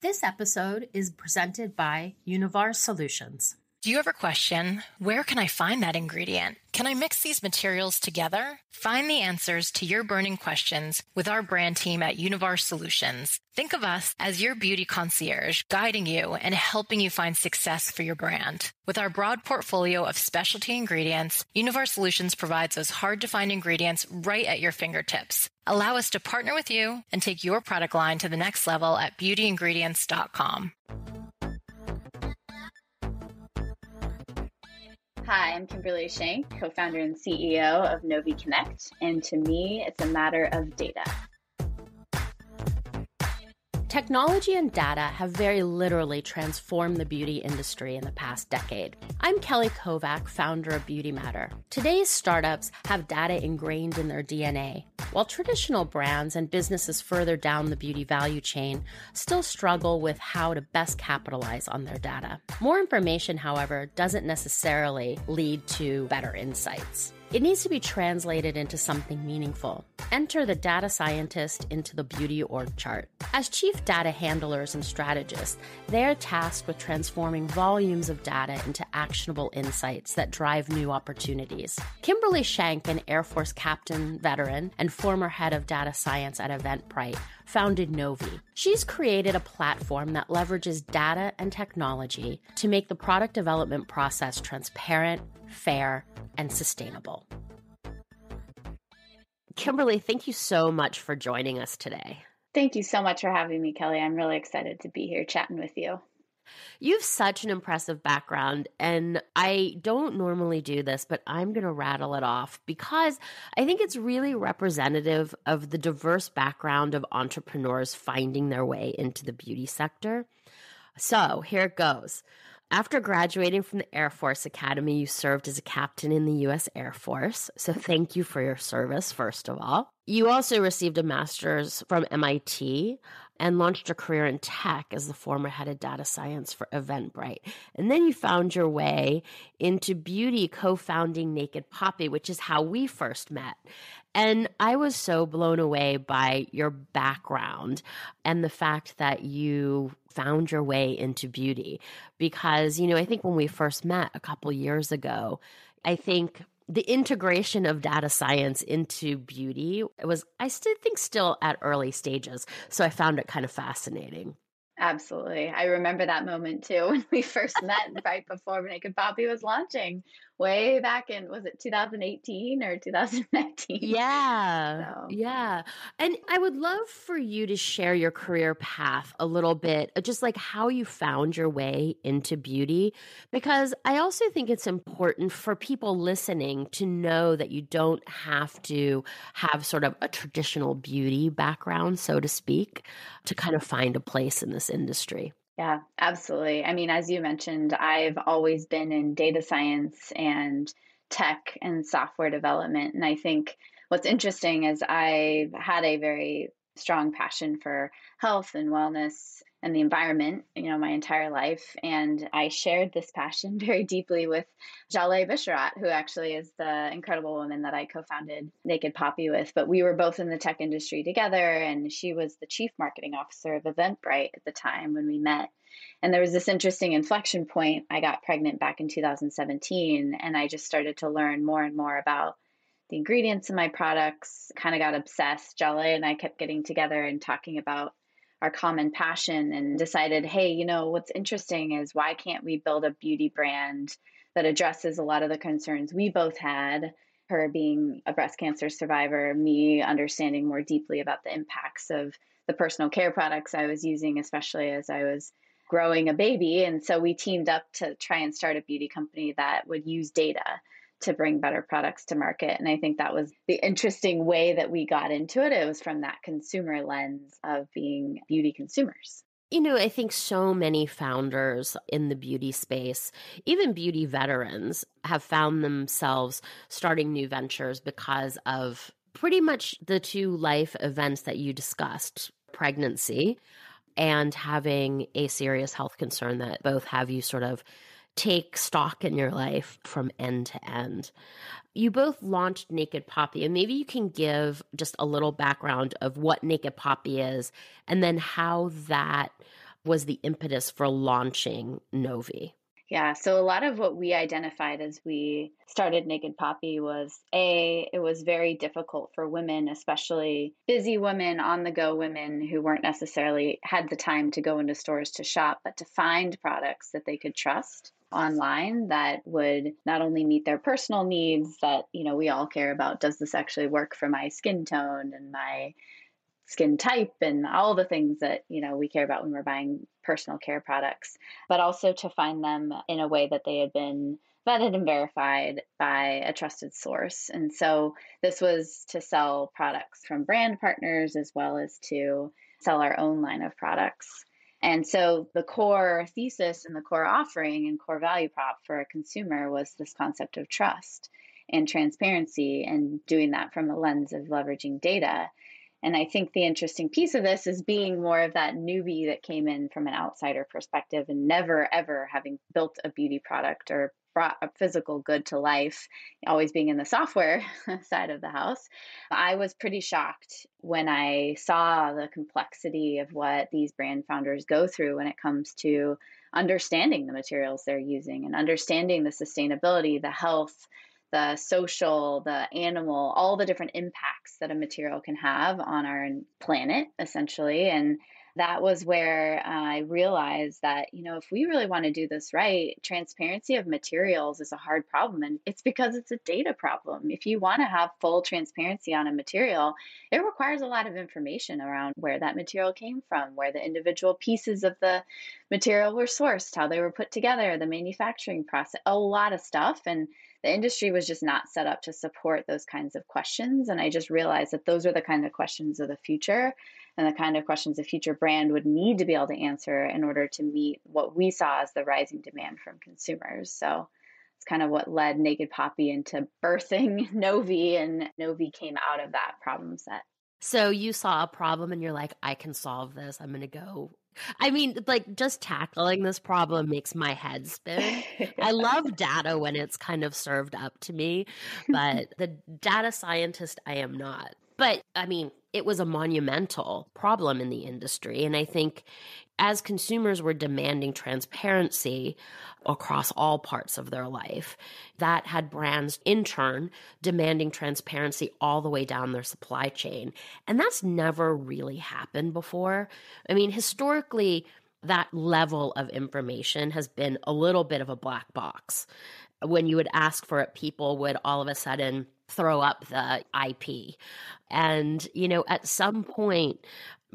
This episode is presented by Univar Solutions. Do you ever question where can I find that ingredient? Can I mix these materials together? Find the answers to your burning questions with our brand team at Univar Solutions. Think of us as your beauty concierge, guiding you and helping you find success for your brand. With our broad portfolio of specialty ingredients, Univar Solutions provides those hard to find ingredients right at your fingertips. Allow us to partner with you and take your product line to the next level at beautyingredients.com. Hi, I'm Kimberly Shenk, co founder and CEO of Novi Connect, and to me, it's a matter of data. Technology and data have very literally transformed the beauty industry in the past decade. I'm Kelly Kovack, founder of Beauty Matter. Today's startups have data ingrained in their DNA, while traditional brands and businesses further down the beauty value chain still struggle with how to best capitalize on their data. More information, however, doesn't necessarily lead to better insights. It needs to be translated into something meaningful. Enter the data scientist into the beauty org chart. As chief data handlers and strategists, they are tasked with transforming volumes of data into actionable insights that drive new opportunities. Kimberly Shenk, an Air Force captain veteran and former head of data science at Eventbrite, founded Novi. She's created a platform that leverages data and technology to make the product development process transparent, fair, and sustainable. Kimberly, thank you so much for joining us today. Thank you so much for having me, Kelly. I'm really excited to be here chatting with you. You have such an impressive background, and I don't normally do this, but I'm going to rattle it off because I think it's really representative of the diverse background of entrepreneurs finding their way into the beauty sector. So here it goes. After graduating from the Air Force Academy, you served as a captain in the U.S. Air Force. So thank you for your service, first of all. You also received a master's from MIT and launched a career in tech as the former head of data science for Eventbrite. And then you found your way into beauty, co founding Naked Poppy, which is how we first met. And I was so blown away by your background and the fact that you found your way into beauty. Because, you know, I think when we first met a couple years ago, I think the integration of data science into beauty was i still think still at early stages. So i found it kind of fascinating. Absolutely. I remember that moment too when we first met right before naked poppy was launching way back in was it 2018 or 2019 yeah. So. yeah. And i would love for you to share your career path a little bit uh, just like how you found your way into beauty because i also think it's important for people listening to know that you don't have to have sort of a traditional beauty background so to speak to kind of find a place in this industry yeah, absolutely. I mean, as you mentioned, I've always been in data science and tech and software development. And I think what's interesting is I've had a very strong passion for health and wellness and the environment, you know, my entire life. And I shared this passion very deeply with Jaleh Bisharat, who actually is the incredible woman that I co founded Naked Poppy with. But we were both in the tech industry together, and she was the chief marketing officer of Eventbrite at the time when we met. And there was this interesting inflection point. I got pregnant back in 2017, and I just started to learn more and more about the ingredients in my products, kind of got obsessed. Jaleh and I kept getting together and talking about our common passion and decided, hey, you know, what's interesting is why can't we build a beauty brand that addresses a lot of the concerns we both had? Her being a breast cancer survivor, me understanding more deeply about the impacts of the personal care products I was using, especially as I was growing a baby. And so we teamed up to try and start a beauty company that would use data to bring better products to market. And I think that was the interesting way that we got into it. It was from that consumer lens of being beauty consumers. You know, I think so many founders in the beauty space, even beauty veterans, have found themselves starting new ventures because of pretty much the two life events that you discussed pregnancy and having a serious health concern that both have you sort of take stock in your life from end to end. You both launched Naked Poppy, and maybe you can give just a little background of what Naked Poppy is and then how that was the impetus for launching Novi? Yeah, so a lot of what we identified as we started Naked Poppy was A, it was very difficult for women, especially busy women, on the go women who weren't necessarily had the time to go into stores to shop, but to find products that they could trust online that would not only meet their personal needs that you know we all care about does this actually work for my skin tone and my skin type and all the things that you know we care about when we're buying personal care products but also to find them in a way that they had been vetted and verified by a trusted source. And so this was to sell products from brand partners as well as to sell our own line of products and so the core thesis and the core offering and core value prop for a consumer was this concept of trust and transparency and doing that from a lens of leveraging data. And I think the interesting piece of this is being more of that newbie that came in from an outsider perspective and never, ever having built a beauty product or brought a physical good to life, always being in the software side of the house. I was pretty shocked when I saw the complexity of what these brand founders go through when it comes to understanding the materials they're using and understanding the sustainability, the health, the social, the animal, all the different impacts that a material can have on our planet, essentially. And that was where I realized that, you know, if we really want to do this right, transparency of materials is a hard problem. And it's because it's a data problem. If you want to have full transparency on a material, it requires a lot of information around where that material came from, where the individual pieces of the material were sourced, how they were put together, the manufacturing process, a lot of stuff. And the industry was just not set up to support those kinds of questions. And I just realized that those are the kind of questions of the future and the kind of questions a future brand would need to be able to answer in order to meet what we saw as the rising demand from consumers. So it's kind of what led Naked Poppy into birthing Novi, and Novi came out of that problem set. So you saw a problem and you're like, I can solve this. I'm going to go I mean, like just tackling this problem makes my head spin. I love data when it's kind of served up to me, but the data scientist I am not. But I mean, it was a monumental problem in the industry. And I think as consumers were demanding transparency across all parts of their life, that had brands in turn demanding transparency all the way down their supply chain. And that's never really happened before. I mean, historically, that level of information has been a little bit of a black box. When you would ask for it, people would all of a sudden throw up the IP. And, you know, at some point,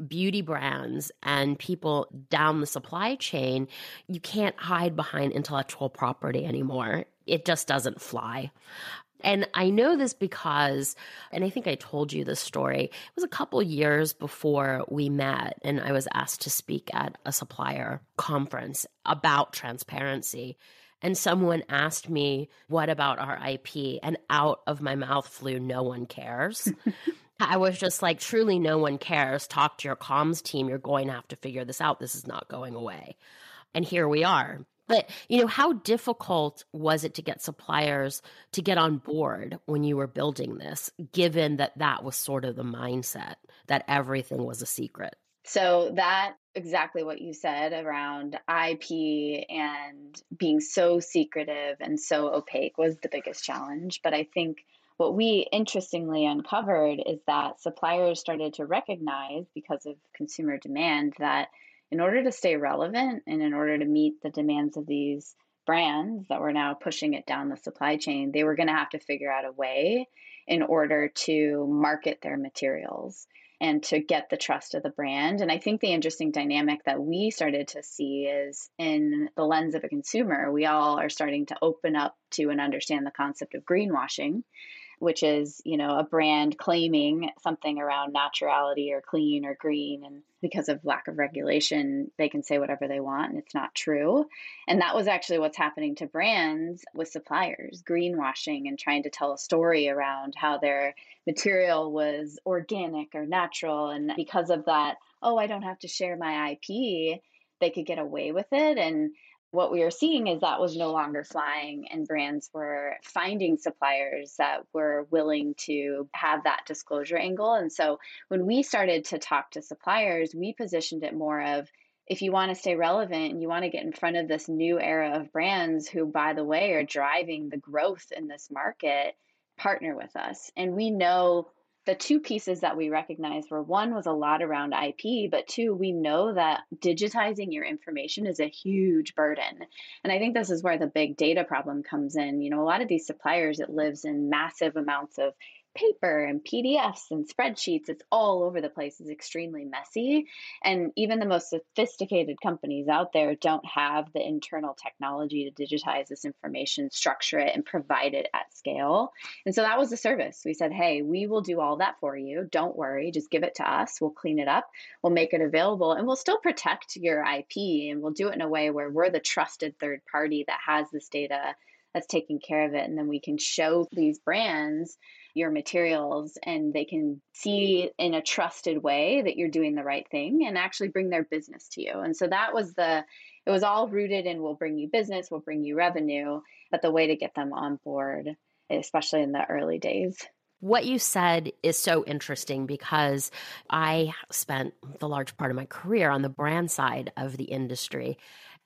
beauty brands and people down the supply chain, you can't hide behind intellectual property anymore. It just doesn't fly. And I know this because, and I think I told you this story, it was a couple years before we met, and I was asked to speak at a supplier conference about transparency. And someone asked me, What about our IP? And out of my mouth flew, No one cares. I was just like, truly, no one cares. Talk to your comms team. You're going to have to figure this out. This is not going away. And here we are. But, you know, how difficult was it to get suppliers to get on board when you were building this, given that that was sort of the mindset that everything was a secret? So, that exactly what you said around IP and being so secretive and so opaque was the biggest challenge. But I think what we interestingly uncovered is that suppliers started to recognize, because of consumer demand, that in order to stay relevant and in order to meet the demands of these brands that were now pushing it down the supply chain, they were going to have to figure out a way in order to market their materials and to get the trust of the brand. And I think the interesting dynamic that we started to see is in the lens of a consumer, we all are starting to open up to and understand the concept of greenwashing which is, you know, a brand claiming something around naturality or clean or green. And because of lack of regulation, they can say whatever they want and it's not true. And that was actually what's happening to brands with suppliers, greenwashing and trying to tell a story around how their material was organic or natural. And because of that, oh, I don't have to share my IP, they could get away with it. And what we are seeing is that was no longer flying and brands were finding suppliers that were willing to have that disclosure angle and so when we started to talk to suppliers we positioned it more of if you want to stay relevant and you want to get in front of this new era of brands who, by the way, are driving the growth in this market, partner with us. And we know the two pieces that we recognized were one was a lot around IP, but two, we know that digitizing your information is a huge burden. And I think this is where the big data problem comes in. You know, a lot of these suppliers, it lives in massive amounts of paper and PDFs and spreadsheets. It's all over the place. It's extremely messy. And even the most sophisticated companies out there don't have the internal technology to digitize this information, structure it, and provide it at scale. And so that was the service. We said, hey, we will do all that for you. Don't worry. Just give it to us. We'll clean it up. We'll make it available and we'll still protect your IP and we'll do it in a way where we're the trusted third party that has this data that's taking care of it. And then we can show these brands your materials and they can see in a trusted way that you're doing the right thing and actually bring their business to you. And so that was the, it was all rooted in we'll bring you business, we'll bring you revenue, but the way to get them on board, especially in the early days. What you said is so interesting because I spent the large part of my career on the brand side of the industry.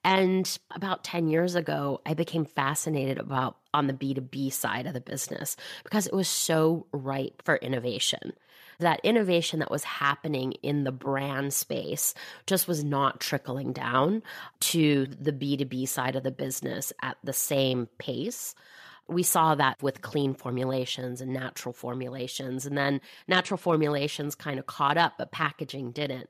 And about 10 years ago, I became fascinated about on the B2B side of the business because it was so ripe for innovation. That innovation that was happening in the brand space just was not trickling down to the B2B side of the business at the same pace we saw that with clean formulations and natural formulations. And then natural formulations kind of caught up, but packaging didn't.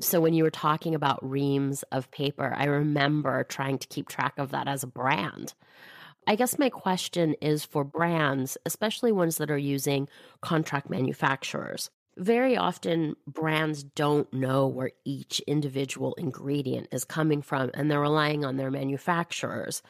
So when you were talking about reams of paper, I remember trying to keep track of that as a brand. I guess my question is for brands, especially ones that are using contract manufacturers. Very often, brands don't know where each individual ingredient is coming from, and they're relying on their manufacturers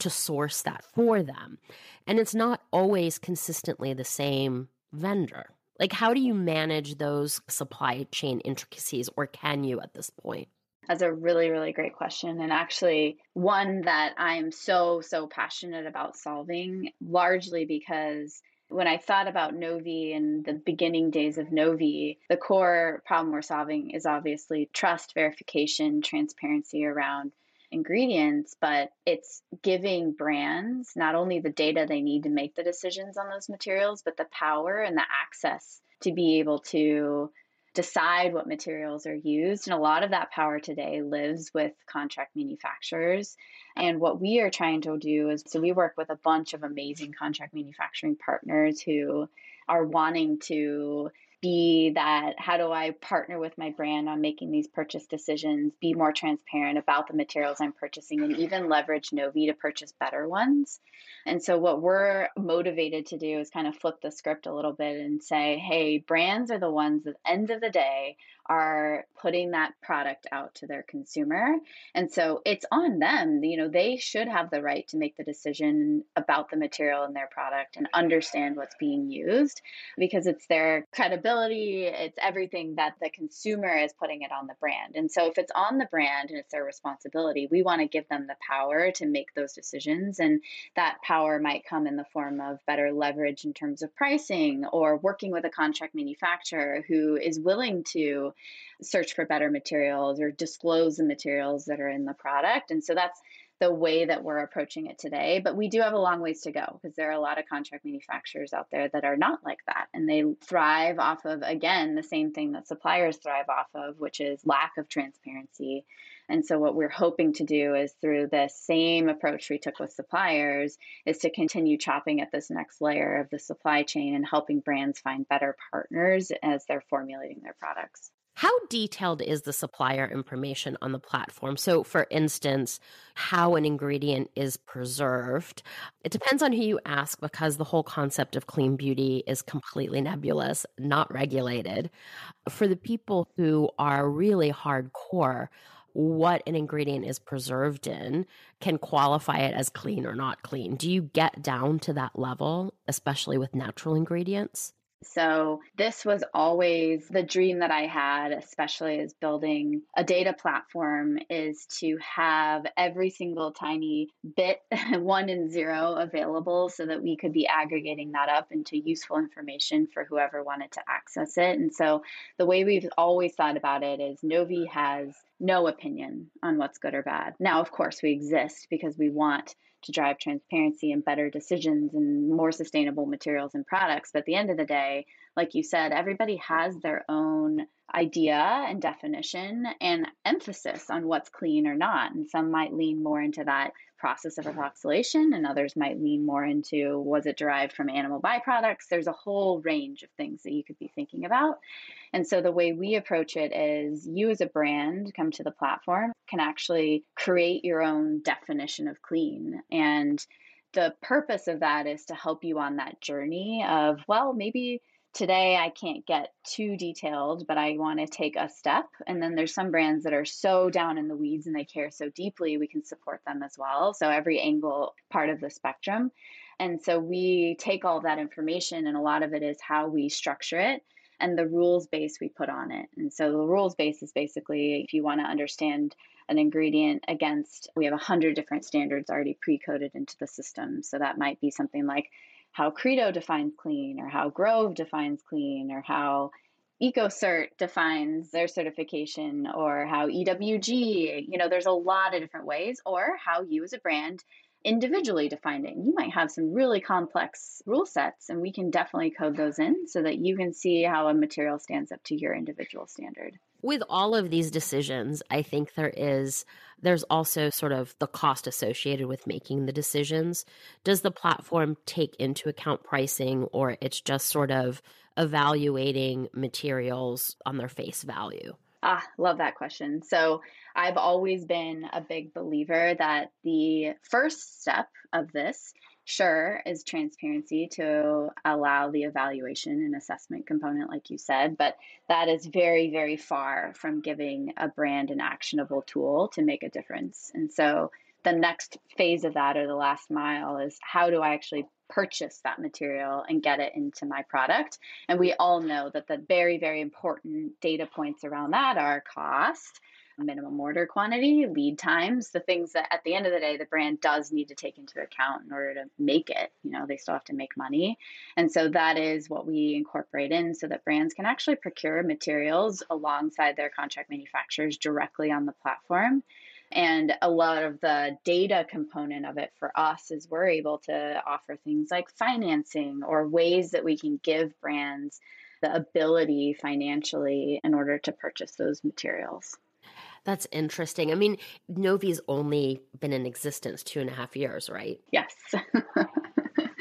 to source that for them. And it's not always consistently the same vendor. Like, how do you manage those supply chain intricacies, or can you at this point? That's a really, really great question. And actually, one that I'm so, so passionate about solving, largely because when I thought about Novi and the beginning days of Novi, the core problem we're solving is obviously trust, verification, transparency around ingredients, but it's giving brands not only the data they need to make the decisions on those materials, but the power and the access to be able to decide what materials are used. And a lot of that power today lives with contract manufacturers. And what we are trying to do is so we work with a bunch of amazing contract manufacturing partners who are wanting to be that how do I partner with my brand on making these purchase decisions, be more transparent about the materials I'm purchasing, and even leverage Novi to purchase better ones. And so, what we're motivated to do is kind of flip the script a little bit and say, hey, brands are the ones at the end of the day are putting that product out to their consumer. And so it's on them. You know, they should have the right to make the decision about the material in their product and understand what's being used because it's their credibility, it's everything that the consumer is putting it on the brand. And so if it's on the brand and it's their responsibility, we want to give them the power to make those decisions. And that power might come in the form of better leverage in terms of pricing or working with a contract manufacturer who is willing to search for better materials or disclose the materials that are in the product. And so that's the way that we're approaching it today. But we do have a long ways to go because there are a lot of contract manufacturers out there that are not like that. And they thrive off of, again, the same thing that suppliers thrive off of, which is lack of transparency. And so, what we're hoping to do is through the same approach we took with suppliers, is to continue chopping at this next layer of the supply chain and helping brands find better partners as they're formulating their products. How detailed is the supplier information on the platform? So, for instance, how an ingredient is preserved. It depends on who you ask because the whole concept of clean beauty is completely nebulous, not regulated. For the people who are really hardcore, what an ingredient is preserved in can qualify it as clean or not clean. Do you get down to that level, especially with natural ingredients? So, this was always the dream that I had, especially as building a data platform, is to have every single tiny bit, one and zero, available so that we could be aggregating that up into useful information for whoever wanted to access it. And so, the way we've always thought about it is Novi has no opinion on what's good or bad. Now, of course, we exist because we want to drive transparency and better decisions and more sustainable materials and products. But at the end of the day, like you said, everybody has their own idea and definition and emphasis on what's clean or not. And some might lean more into that process of ethoxylation, and others might lean more into was it derived from animal byproducts? There's a whole range of things that you could be thinking about. And so the way we approach it is you as a brand come to the platform can actually create your own definition of clean. And the purpose of that is to help you on that journey of, well, maybe today I can't get too detailed, but I want to take a step. And then there's some brands that are so down in the weeds and they care so deeply, we can support them as well. So every angle part of the spectrum. And so we take all that information, and a lot of it is how we structure it and the rules base we put on it. And so the rules base is basically if you want to understand an ingredient against, we have 100 different standards already pre coded into the system. So that might be something like how Credo defines clean, or how Grove defines clean, or how EcoCert defines their certification, or how EWG, you know, there's a lot of different ways, or how you as a brand individually define it. You might have some really complex rule sets, and we can definitely code those in so that you can see how a material stands up to your individual standard. With all of these decisions, I think there is there's also sort of the cost associated with making the decisions. Does the platform take into account pricing or it's just sort of evaluating materials on their face value? Ah, love that question. So, I've always been a big believer that the first step of this sure is transparency to allow the evaluation and assessment component like you said but that is very very far from giving a brand an actionable tool to make a difference and so the next phase of that or the last mile is how do i actually purchase that material and get it into my product and we all know that the very very important data points around that are cost minimum order quantity, lead times, the things that at the end of the day, the brand does need to take into account in order to make it. You know, they still have to make money. And so that is what we incorporate in so that brands can actually procure materials alongside their contract manufacturers directly on the platform. And a lot of the data component of it for us is we're able to offer things like financing or ways that we can give brands the ability financially in order to purchase those materials. That's interesting. I mean, Novi's only been in existence two and a half years, right? Yes.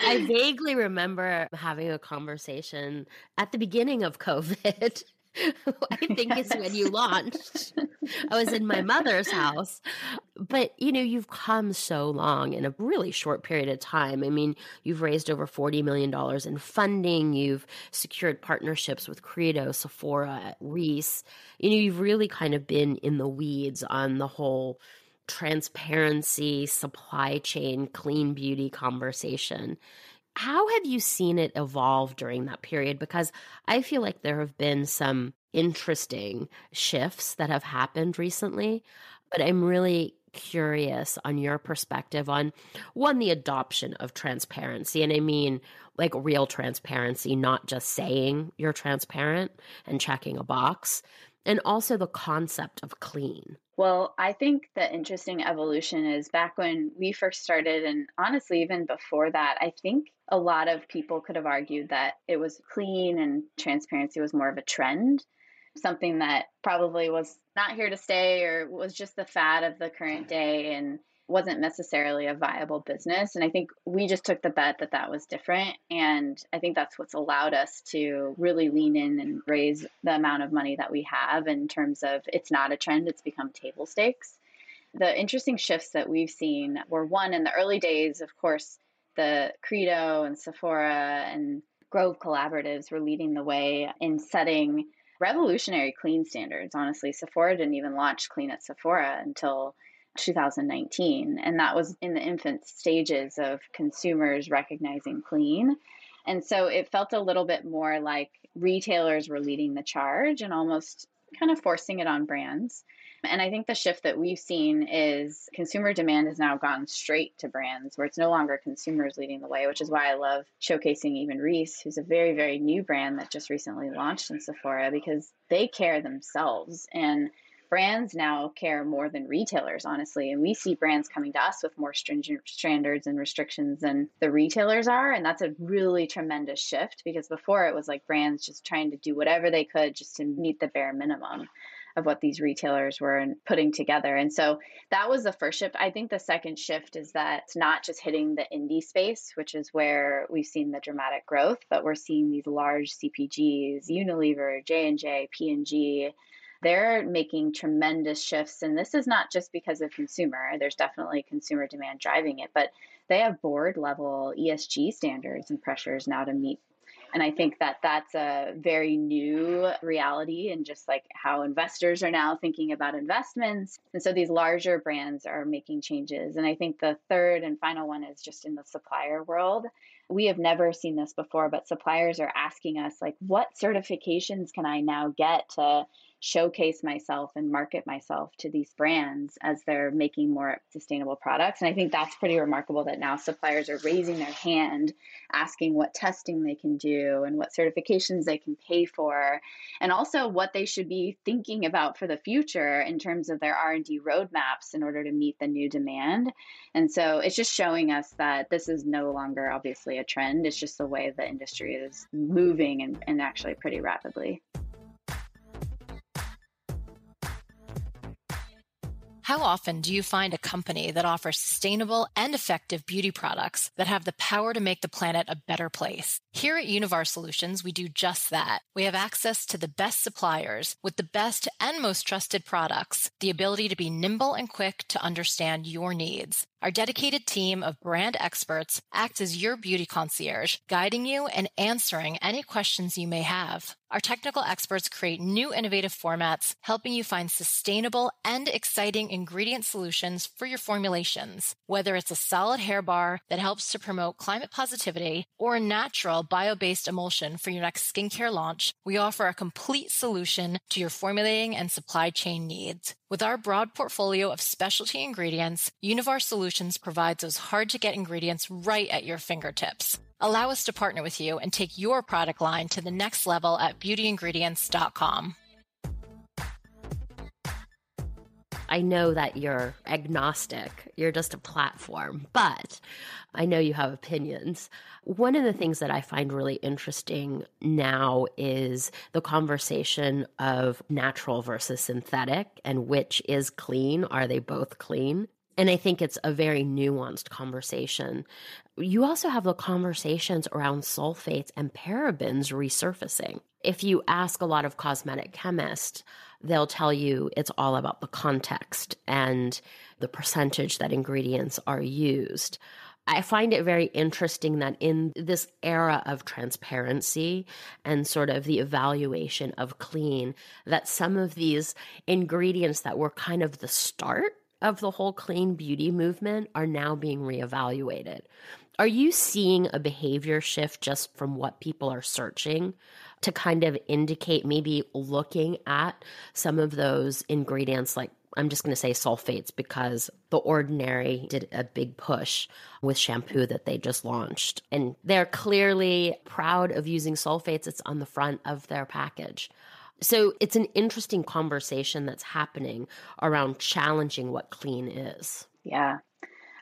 I vaguely remember having a conversation at the beginning of COVID I think yes. it's when you launched. I was in my mother's house. But, you know, you've come so long in a really short period of time. I mean, you've raised over $40 million in funding. You've secured partnerships with Credo, Sephora, Reese. You know, you've really kind of been in the weeds on the whole transparency, supply chain, clean beauty conversation. How have you seen it evolve during that period? Because I feel like there have been some interesting shifts that have happened recently, but I'm really curious on your perspective on one, the adoption of transparency. And I mean like real transparency, not just saying you're transparent and checking a box, and also the concept of clean. Well, I think the interesting evolution is back when we first started, and honestly, even before that, I think a lot of people could have argued that it was clean and transparency was more of a trend, something that probably was not here to stay or was just the fad of the current day. And wasn't necessarily a viable business. And I think we just took the bet that that was different. And I think that's what's allowed us to really lean in and raise the amount of money that we have in terms of it's not a trend, it's become table stakes. The interesting shifts that we've seen were one in the early days, of course, the Credo and Sephora and Grove collaboratives were leading the way in setting revolutionary clean standards. Honestly, Sephora didn't even launch Clean at Sephora until 2019. And that was in the infant stages of consumers recognizing clean. And so it felt a little bit more like retailers were leading the charge and almost kind of forcing it on brands. And I think the shift that we've seen is consumer demand has now gone straight to brands where it's no longer consumers leading the way, which is why I love showcasing even Reese, who's a very, very new brand that just recently launched in Sephora because they care themselves. And brands now care more than retailers, honestly. And we see brands coming to us with more stringent standards and restrictions than the retailers are. And that's a really tremendous shift because before it was like brands just trying to do whatever they could just to meet the bare minimum of what these retailers were putting together. And so that was the first shift. I think the second shift is that it's not just hitting the indie space, which is where we've seen the dramatic growth, but we're seeing these large CPGs, Unilever, J&J, P&G, they're making tremendous shifts and this is not just because of consumer there's definitely consumer demand driving it but they have board level esg standards and pressures now to meet and I think that that's a very new reality and just like how investors are now thinking about investments. And so these larger brands are making changes. And I think the third and final one is just in the supplier world. We have never seen this before, but suppliers are asking us, like, what certifications can I now get to showcase myself and market myself to these brands as they're making more sustainable products. And I think that's pretty remarkable that now suppliers are raising their hand, asking what testing they can do and what certifications they can pay for, and also what they should be thinking about for the future in terms of their R&D roadmaps in order to meet the new demand. And so it's just showing us that this is no longer obviously a trend. It's just the way the industry is moving and, and actually pretty rapidly. How often do you find a company that offers sustainable and effective beauty products that have the power to make the planet a better place? Here at Univar Solutions, we do just that. We have access to the best suppliers with the best and most trusted products, the ability to be nimble and quick to understand your needs. Our dedicated team of brand experts acts as your beauty concierge, guiding you and answering any questions you may have. Our technical experts create new innovative formats, helping you find sustainable and exciting ingredient solutions for your formulations. Whether it's a solid hair bar that helps to promote climate positivity or a natural bio-based emulsion for your next skincare launch, we offer a complete solution to your formulating and supply chain needs. With our broad portfolio of specialty ingredients, Univar Solutions provides those hard to get ingredients right at your fingertips. Allow us to partner with you and take your product line to the next level at beautyingredients.com. I know that you're agnostic, you're just a platform, but I know you have opinions. One of the things that I find really interesting now is the conversation of natural versus synthetic and which is clean. Are they both clean? And I think it's a very nuanced conversation. You also have the conversations around sulfates and parabens resurfacing. If you ask a lot of cosmetic chemists, they'll tell you it's all about the context and the percentage that ingredients are used. I find it very interesting that in this era of transparency and sort of the evaluation of clean, that some of these ingredients that were kind of the start of the whole clean beauty movement are now being reevaluated. Are you seeing a behavior shift just from what people are searching to kind of indicate maybe looking at some of those ingredients like I'm just going to say sulfates because The Ordinary did a big push with shampoo that they just launched. And they're clearly proud of using sulfates. It's on the front of their package. So it's an interesting conversation that's happening around challenging what clean is. Yeah.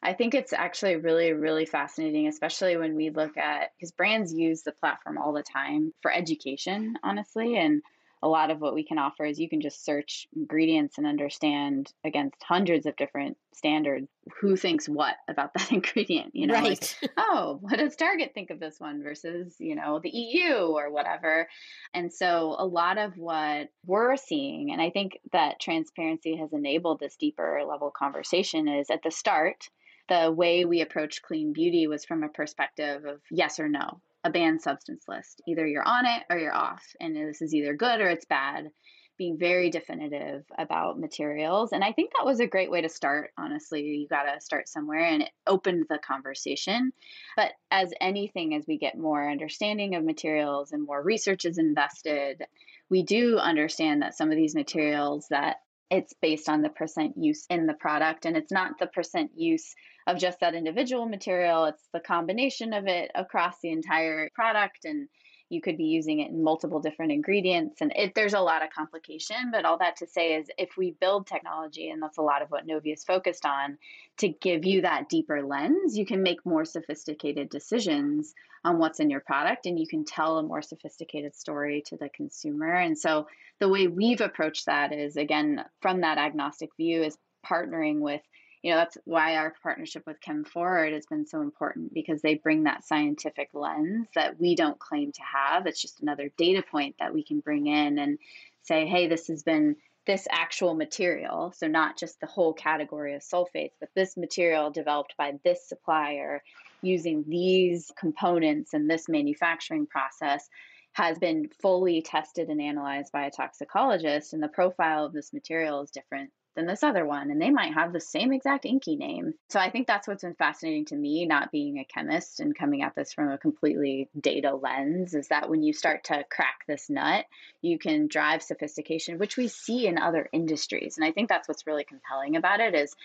I think it's actually really, really fascinating, especially when we look at because brands use the platform all the time for education, honestly. And a lot of what we can offer is you can just search ingredients and understand against hundreds of different standards who thinks what about that ingredient you know right. like, oh what does target think of this one versus you know the eu or whatever and so a lot of what we're seeing and i think that transparency has enabled this deeper level conversation is at the start the way we approached clean beauty was from a perspective of yes or no a banned substance list. Either you're on it or you're off. And this is either good or it's bad. Being very definitive about materials. And I think that was a great way to start, honestly. You got to start somewhere and it opened the conversation. But as anything, as we get more understanding of materials and more research is invested, we do understand that some of these materials that it's based on the percent use in the product and it's not the percent use of just that individual material. It's the combination of it across the entire product and you could be using it in multiple different ingredients and it, there's a lot of complication but all that to say is if we build technology and that's a lot of what novi is focused on to give you that deeper lens you can make more sophisticated decisions on what's in your product and you can tell a more sophisticated story to the consumer. And so the way we've approached that is again from that agnostic view is partnering with you know that's why our partnership with ChemFORWARD has been so important because they bring that scientific lens that we don't claim to have. It's just another data point that we can bring in and say hey this has been this actual material so not just the whole category of sulfates but this material developed by this supplier using these components and this manufacturing process has been fully tested and analyzed by a toxicologist and the profile of this material is different than this other one. And they might have the same exact INCI name. So I think that's what's been fascinating to me, not being a chemist and coming at this from a completely data lens, is that when you start to crack this nut, you can drive sophistication, which we see in other industries. And I think that's what's really compelling about it is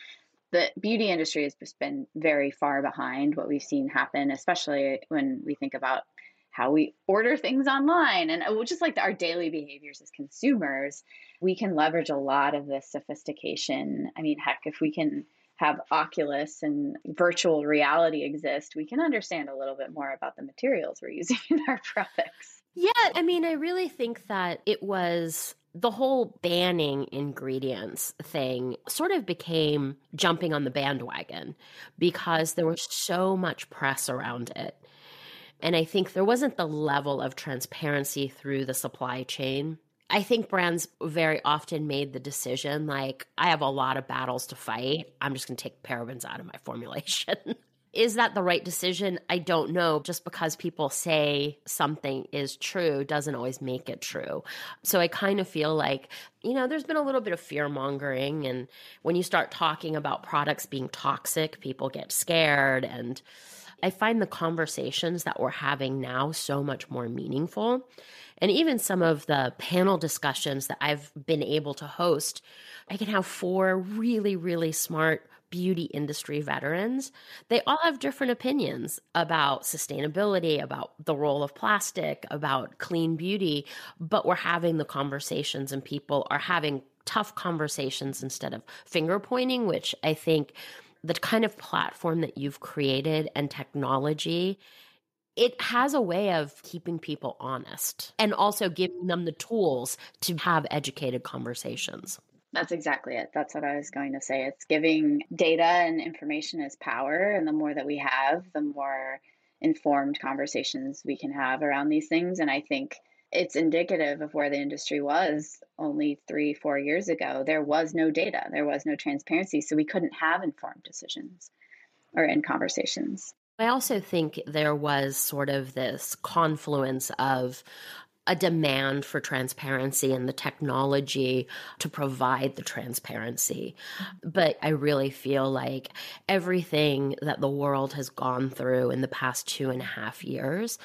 the beauty industry has just been very far behind what we've seen happen, especially when we think about how we order things online. And uh, just like our daily behaviors as consumers we can leverage a lot of this sophistication. I mean heck if we can have oculus and virtual reality exist we can understand a little bit more about the materials we're using in our products. Yeah i mean i really think that it was the whole banning ingredients thing sort of became jumping on the bandwagon because there was so much press around it and I think there wasn't the level of transparency through the supply chain. I think brands very often made the decision like, I have a lot of battles to fight. I'm just going to take parabens out of my formulation. is that the right decision? I don't know. Just because people say something is true doesn't always make it true. So I kind of feel like, you know, there's been a little bit of fear mongering. And when you start talking about products being toxic, people get scared. And I find the conversations that we're having now so much more meaningful. And even some of the panel discussions that I've been able to host, I can have four really, really smart beauty industry veterans. They all have different opinions about sustainability, about the role of plastic, about clean beauty, but we're having the conversations and people are having tough conversations instead of finger pointing, which I think the kind of platform that you've created and technology it has a way of keeping people honest and also giving them the tools to have educated conversations. That's exactly it. That's what I was going to say. It's giving data and information is power. And the more that we have, the more informed conversations we can have around these things. And I think it's indicative of where the industry was only three, four years ago. There was no data, there was no transparency, so we couldn't have informed decisions or in conversations. I also think there was sort of this confluence of a demand for transparency and the technology to provide the transparency. But I really feel like everything that the world has gone through in the past two and a half years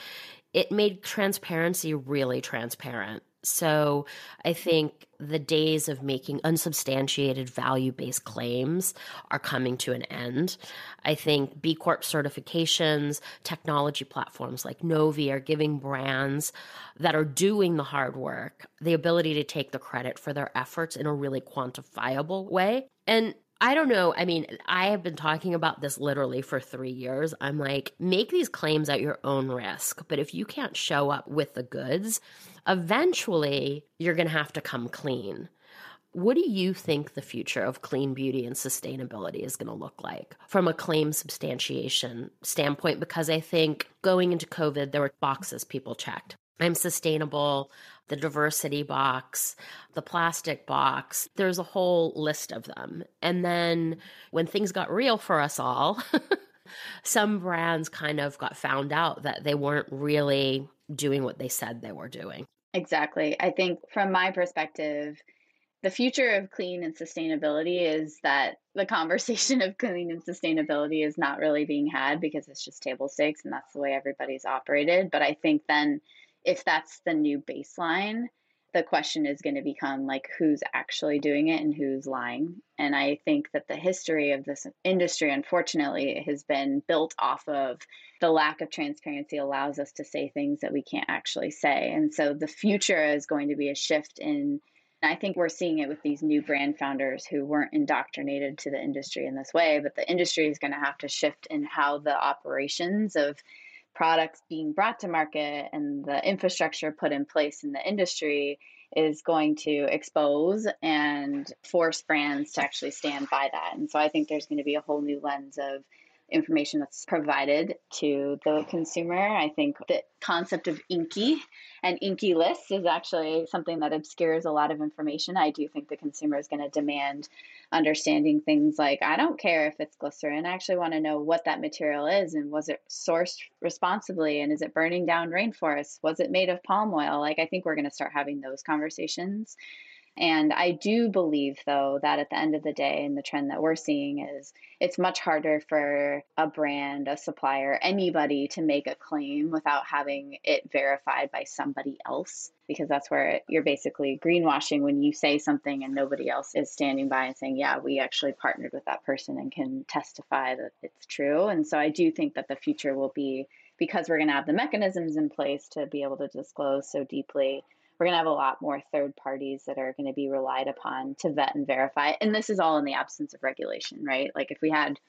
it made transparency really transparent. So I think the days of making unsubstantiated value based claims are coming to an end. I think B Corp certifications, technology platforms like Novi are giving brands that are doing the hard work the ability to take the credit for their efforts in a really quantifiable way. And I don't know. I mean, I have been talking about this literally for three years. I'm like, make these claims at your own risk. But if you can't show up with the goods, eventually you're going to have to come clean. What do you think the future of clean beauty and sustainability is going to look like from a claim substantiation standpoint? Because I think going into COVID, there were boxes people checked. I'm sustainable the diversity box, the plastic box. There's a whole list of them. And then when things got real for us all, some brands kind of got found out that they weren't really doing what they said they were doing. Exactly. I think from my perspective, the future of clean and sustainability is that the conversation of clean and sustainability is not really being had because it's just table stakes and that's the way everybody's operated. But I think then if that's the new baseline, the question is going to become like who's actually doing it and who's lying. And I think that the history of this industry, unfortunately, has been built off of the lack of transparency allows us to say things that we can't actually say. And so the future is going to be a shift in I think we're seeing it with these new brand founders who weren't indoctrinated to the industry in this way, but the industry is going to have to shift in how the operations of products being brought to market and the infrastructure put in place in the industry is going to expose and force brands to actually stand by that. And so I think there's going to be a whole new lens of information that's provided to the consumer. I think the concept of INCI and INCI lists is actually something that obscures a lot of information. I do think the consumer is going to demand understanding things like I don't care if it's glycerin. I actually want to know what that material is and was it sourced responsibly and is it burning down rainforests? Was it made of palm oil? Like I think we're going to start having those conversations and I do believe, though, that at the end of the day, and the trend that we're seeing is it's much harder for a brand, a supplier, anybody to make a claim without having it verified by somebody else, because that's where you're basically greenwashing when you say something and nobody else is standing by and saying, yeah, we actually partnered with that person and can testify that it's true. And so I do think that the future will be because we're going to have the mechanisms in place to be able to disclose so deeply we're going to have a lot more third parties that are going to be relied upon to vet and verify. And this is all in the absence of regulation, right? Like if we had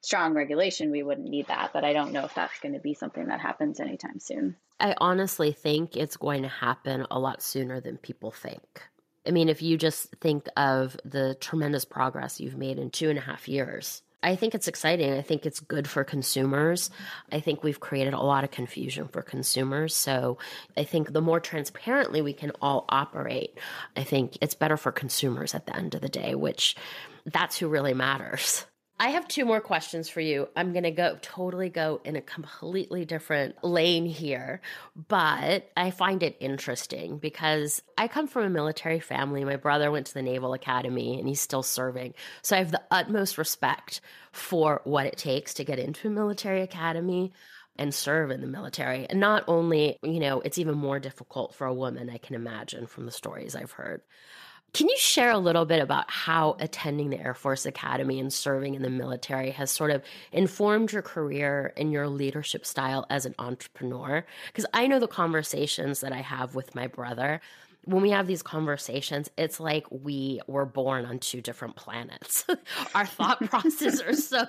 strong regulation, we wouldn't need that. But I don't know if that's going to be something that happens anytime soon. I honestly think it's going to happen a lot sooner than people think. I mean, if you just think of the tremendous progress you've made in two and a half years, I think it's exciting. I think it's good for consumers. I think we've created a lot of confusion for consumers. So I think the more transparently we can all operate, I think it's better for consumers at the end of the day, which that's who really matters. I have two more questions for you. I'm going to go totally go in a completely different lane here, but I find it interesting because I come from a military family. My brother went to the Naval Academy and he's still serving. So I have the utmost respect for what it takes to get into a military academy and serve in the military. And not only, you know, it's even more difficult for a woman, I can imagine from the stories I've heard. Can you share a little bit about how attending the Air Force Academy and serving in the military has sort of informed your career and your leadership style as an entrepreneur? Because I know the conversations that I have with my brother when we have these conversations, it's like we were born on two different planets. Our thought processes are so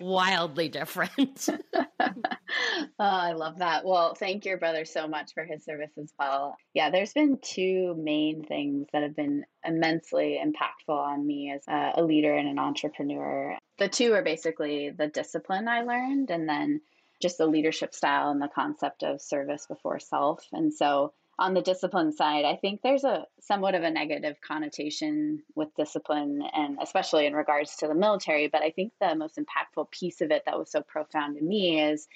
wildly different. oh, I love that. Well, thank your brother so much for his service as well. Yeah, there's been two main things that have been immensely impactful on me as a, a leader and an entrepreneur. The two are basically the discipline I learned and then just the leadership style and the concept of service before self. And so on the discipline side, I think there's a somewhat of a negative connotation with discipline, and especially in regards to the military. But I think the most impactful piece of it that was so profound to me is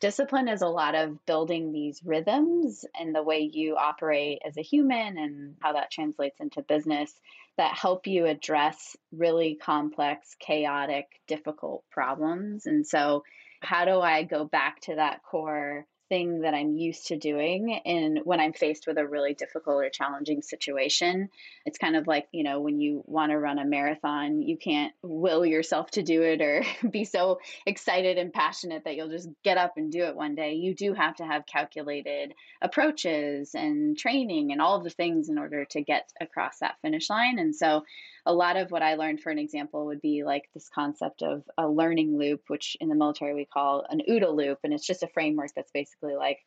discipline is a lot of building these rhythms and the way you operate as a human and how that translates into business that help you address really complex, chaotic, difficult problems. And so, how do I go back to that core thing that I'm used to doing and when I'm faced with a really difficult or challenging situation. It's kind of like, you know, when you want to run a marathon, you can't will yourself to do it or be so excited and passionate that you'll just get up and do it one day. You do have to have calculated approaches and training and all of the things in order to get across that finish line. And so a lot of what I learned, for an example, would be like this concept of a learning loop, which in the military we call an OODA loop. And it's just a framework that's basically like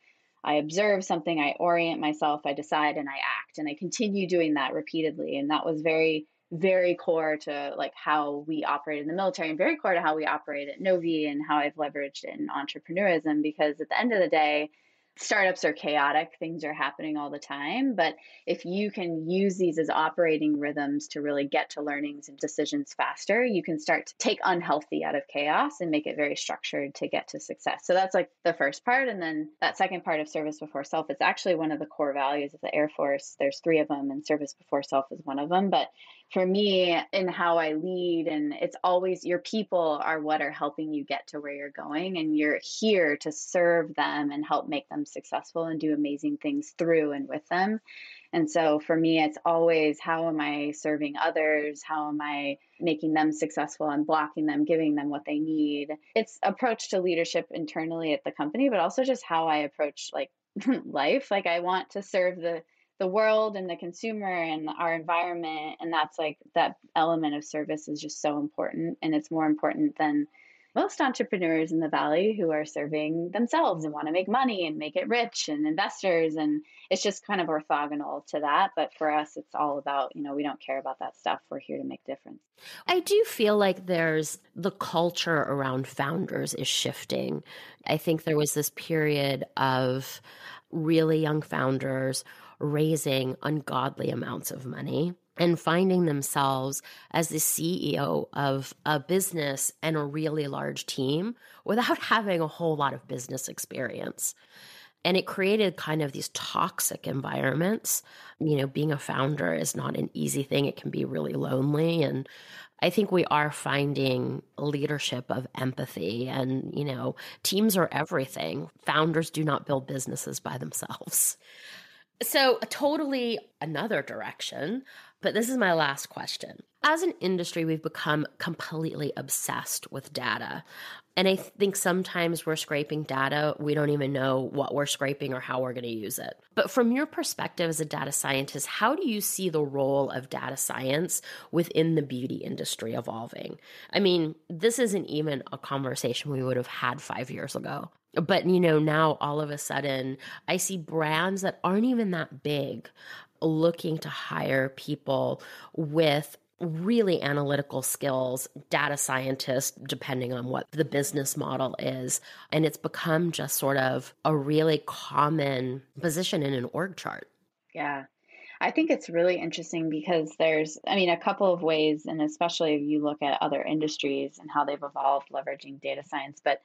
I observe something, I orient myself, I decide, and I act. And I continue doing that repeatedly. And that was very, very core to like how we operate in the military and very core to how we operate at Novi and how I've leveraged in entrepreneurism because at the end of the day, startups are chaotic, things are happening all the time. But if you can use these as operating rhythms to really get to learnings and decisions faster, you can start to take unhealthy out of chaos and make it very structured to get to success. So that's like the first part. And then that second part of service before self is actually one of the core values of the Air Force. There's three of them, and service before self is one of them. But for me in how I lead and it's always your people are what are helping you get to where you're going and you're here to serve them and help make them successful and do amazing things through and with them. And so for me it's always how am I serving others? How am I making them successful and blocking them, giving them what they need? It's approach to leadership internally at the company, but also just how I approach like life. Like I want to serve the the world and the consumer and our environment and that's like that element of service is just so important and it's more important than most entrepreneurs in the valley who are serving themselves and want to make money and make it rich and investors and it's just kind of orthogonal to that but for us it's all about you know we don't care about that stuff. We're here to make difference. I do feel like there's the culture around founders is shifting. I think there was this period of really young founders raising ungodly amounts of money and finding themselves as the CEO of a business and a really large team without having a whole lot of business experience. And it created kind of these toxic environments. You know, being a founder is not an easy thing, it can be really lonely. And I think we are finding leadership of empathy and, you know, teams are everything. Founders do not build businesses by themselves. So, totally another direction, but this is my last question. As an industry, we've become completely obsessed with data. And I think sometimes we're scraping data, we don't even know what we're scraping or how we're going to use it. But from your perspective as a data scientist, how do you see the role of data science within the beauty industry evolving? I mean, this isn't even a conversation we would have had five years ago. But, you know, now all of a sudden, I see brands that aren't even that big looking to hire people with really analytical skills, data scientists, depending on what the business model is. And it's become just sort of a really common position in an org chart. Yeah. I think it's really interesting because there's, I mean, a couple of ways, and especially if you look at other industries and how they've evolved leveraging data science. But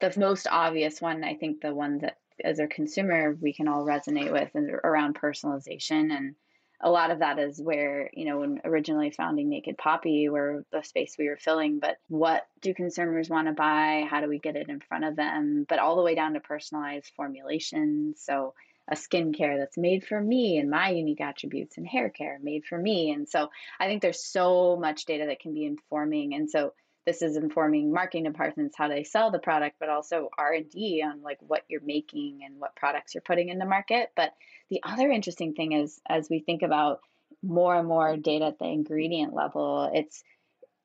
the most obvious one, I think the one that as a consumer we can all resonate with is around personalization and a lot of that is where you know when originally founding Naked Poppy where the space we were filling but what do consumers want to buy? How do we get it in front of them? But all the way down to personalized formulations. So a skincare that's made for me and my unique attributes and hair care made for me. And so i think there's so much data that can be informing. And so this is informing marketing departments how they sell the product but also r&d on like what you're making and what products you're putting in the market. But the other interesting thing is as we think about more and more data at the ingredient level it's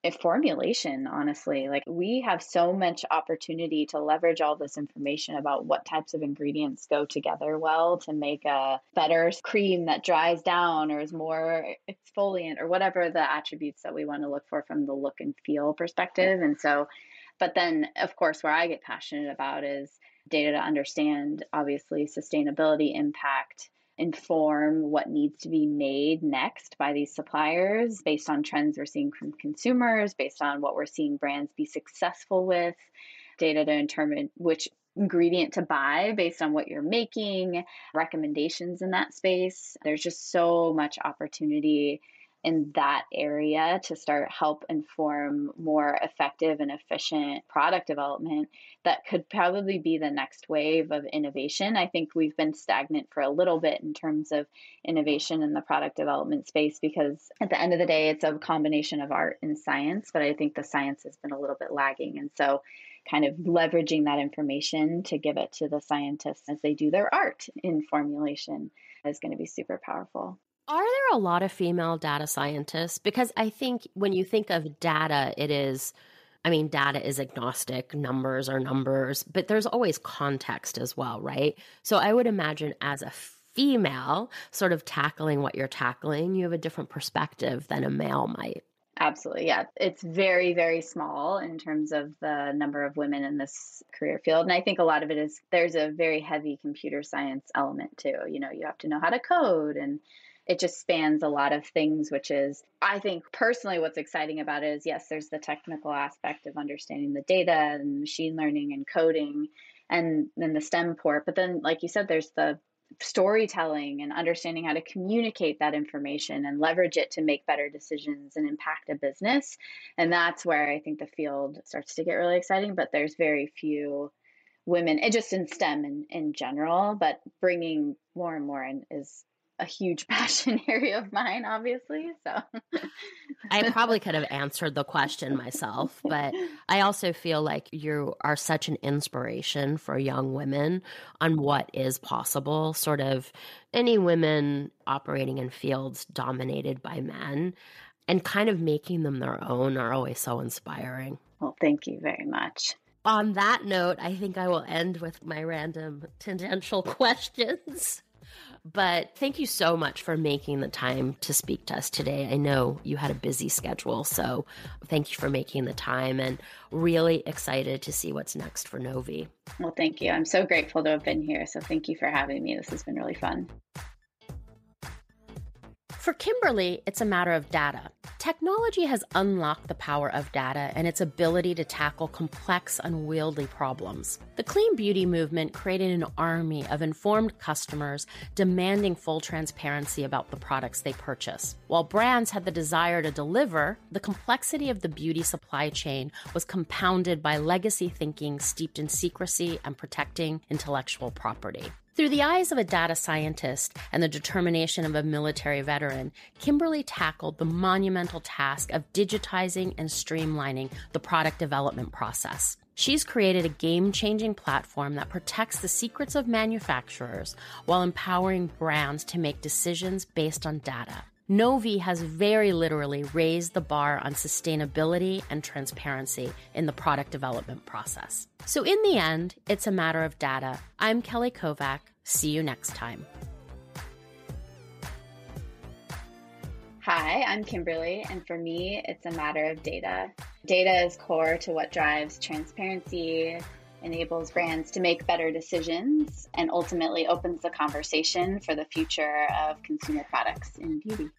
formulation honestly. Like we have so much opportunity to leverage all this information about what types of ingredients go together well to make a better cream that dries down or is more exfoliant or whatever the attributes that we want to look for from the look and feel perspective. And so but then of course where i get passionate about is data to understand obviously sustainability impact inform what needs to be made next by these suppliers based on trends we're seeing from consumers, based on what we're seeing brands be successful with, data to determine which ingredient to buy based on what you're making, recommendations in that space. There's just so much opportunity in that area to start help inform more effective and efficient product development that could probably be the next wave of innovation. I think we've been stagnant for a little bit in terms of innovation in the product development space because at the end of the day it's a combination of art and science, but I think the science has been a little bit lagging and so kind of leveraging that information to give it to the scientists as they do their art in formulation is going to be super powerful. Are there a lot of female data scientists? Because I think when you think of data, it is, I mean, data is agnostic, numbers are numbers, but there's always context as well, right? So I would imagine as a female sort of tackling what you're tackling, you have a different perspective than a male might. Absolutely. Yeah. It's very, very small in terms of the number of women in this career field. And I think a lot of it is there's a very heavy computer science element too. You know, you have to know how to code and it just spans a lot of things, which is, I think personally, what's exciting about it is yes, there's the technical aspect of understanding the data and machine learning and coding, and then the STEM port. But then, like you said, there's the storytelling and understanding how to communicate that information and leverage it to make better decisions and impact a business. And that's where I think the field starts to get really exciting, but there's very few women, it just in STEM in, in general, but bringing more and more in is a huge passion area of mine, obviously. So I probably could have answered the question myself, but I also feel like you are such an inspiration for young women on what is possible. Sort of any women operating in fields dominated by men and kind of making them their own are always so inspiring. Well, thank you very much. On that note, I think I will end with my random tangential questions. But thank you so much for making the time to speak to us today. I know you had a busy schedule, so thank you for making the time and really excited to see what's next for Novi. Well, thank you. I'm so grateful to have been here. So thank you for having me. This has been really fun. For Kimberly, it's a matter of data. Technology has unlocked the power of data and its ability to tackle complex, unwieldy problems. The clean beauty movement created an army of informed customers demanding full transparency about the products they purchase. While brands had the desire to deliver, the complexity of the beauty supply chain was compounded by legacy thinking steeped in secrecy and protecting intellectual property. Through the eyes of a data scientist and the determination of a military veteran, Kimberly tackled the monumental task of digitizing and streamlining the product development process. She's created a game changing platform that protects the secrets of manufacturers while empowering brands to make decisions based on data. Novi has very literally raised the bar on sustainability and transparency in the product development process. So, in the end, it's a matter of data. I'm Kelly Kovack. See you next time. Hi, I'm Kimberly, and for me, it's a matter of data. Data is core to what drives transparency, enables brands to make better decisions, and ultimately opens the conversation for the future of consumer products in beauty.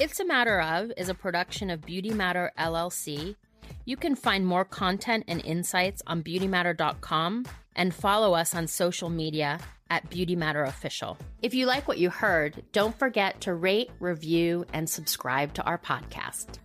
It's a Matter of is a production of Beauty Matter LLC. You can find more content and insights on beautymatter.com and follow us on social media at Beauty Matter Official. If you like what you heard, don't forget to rate, review, and subscribe to our podcast.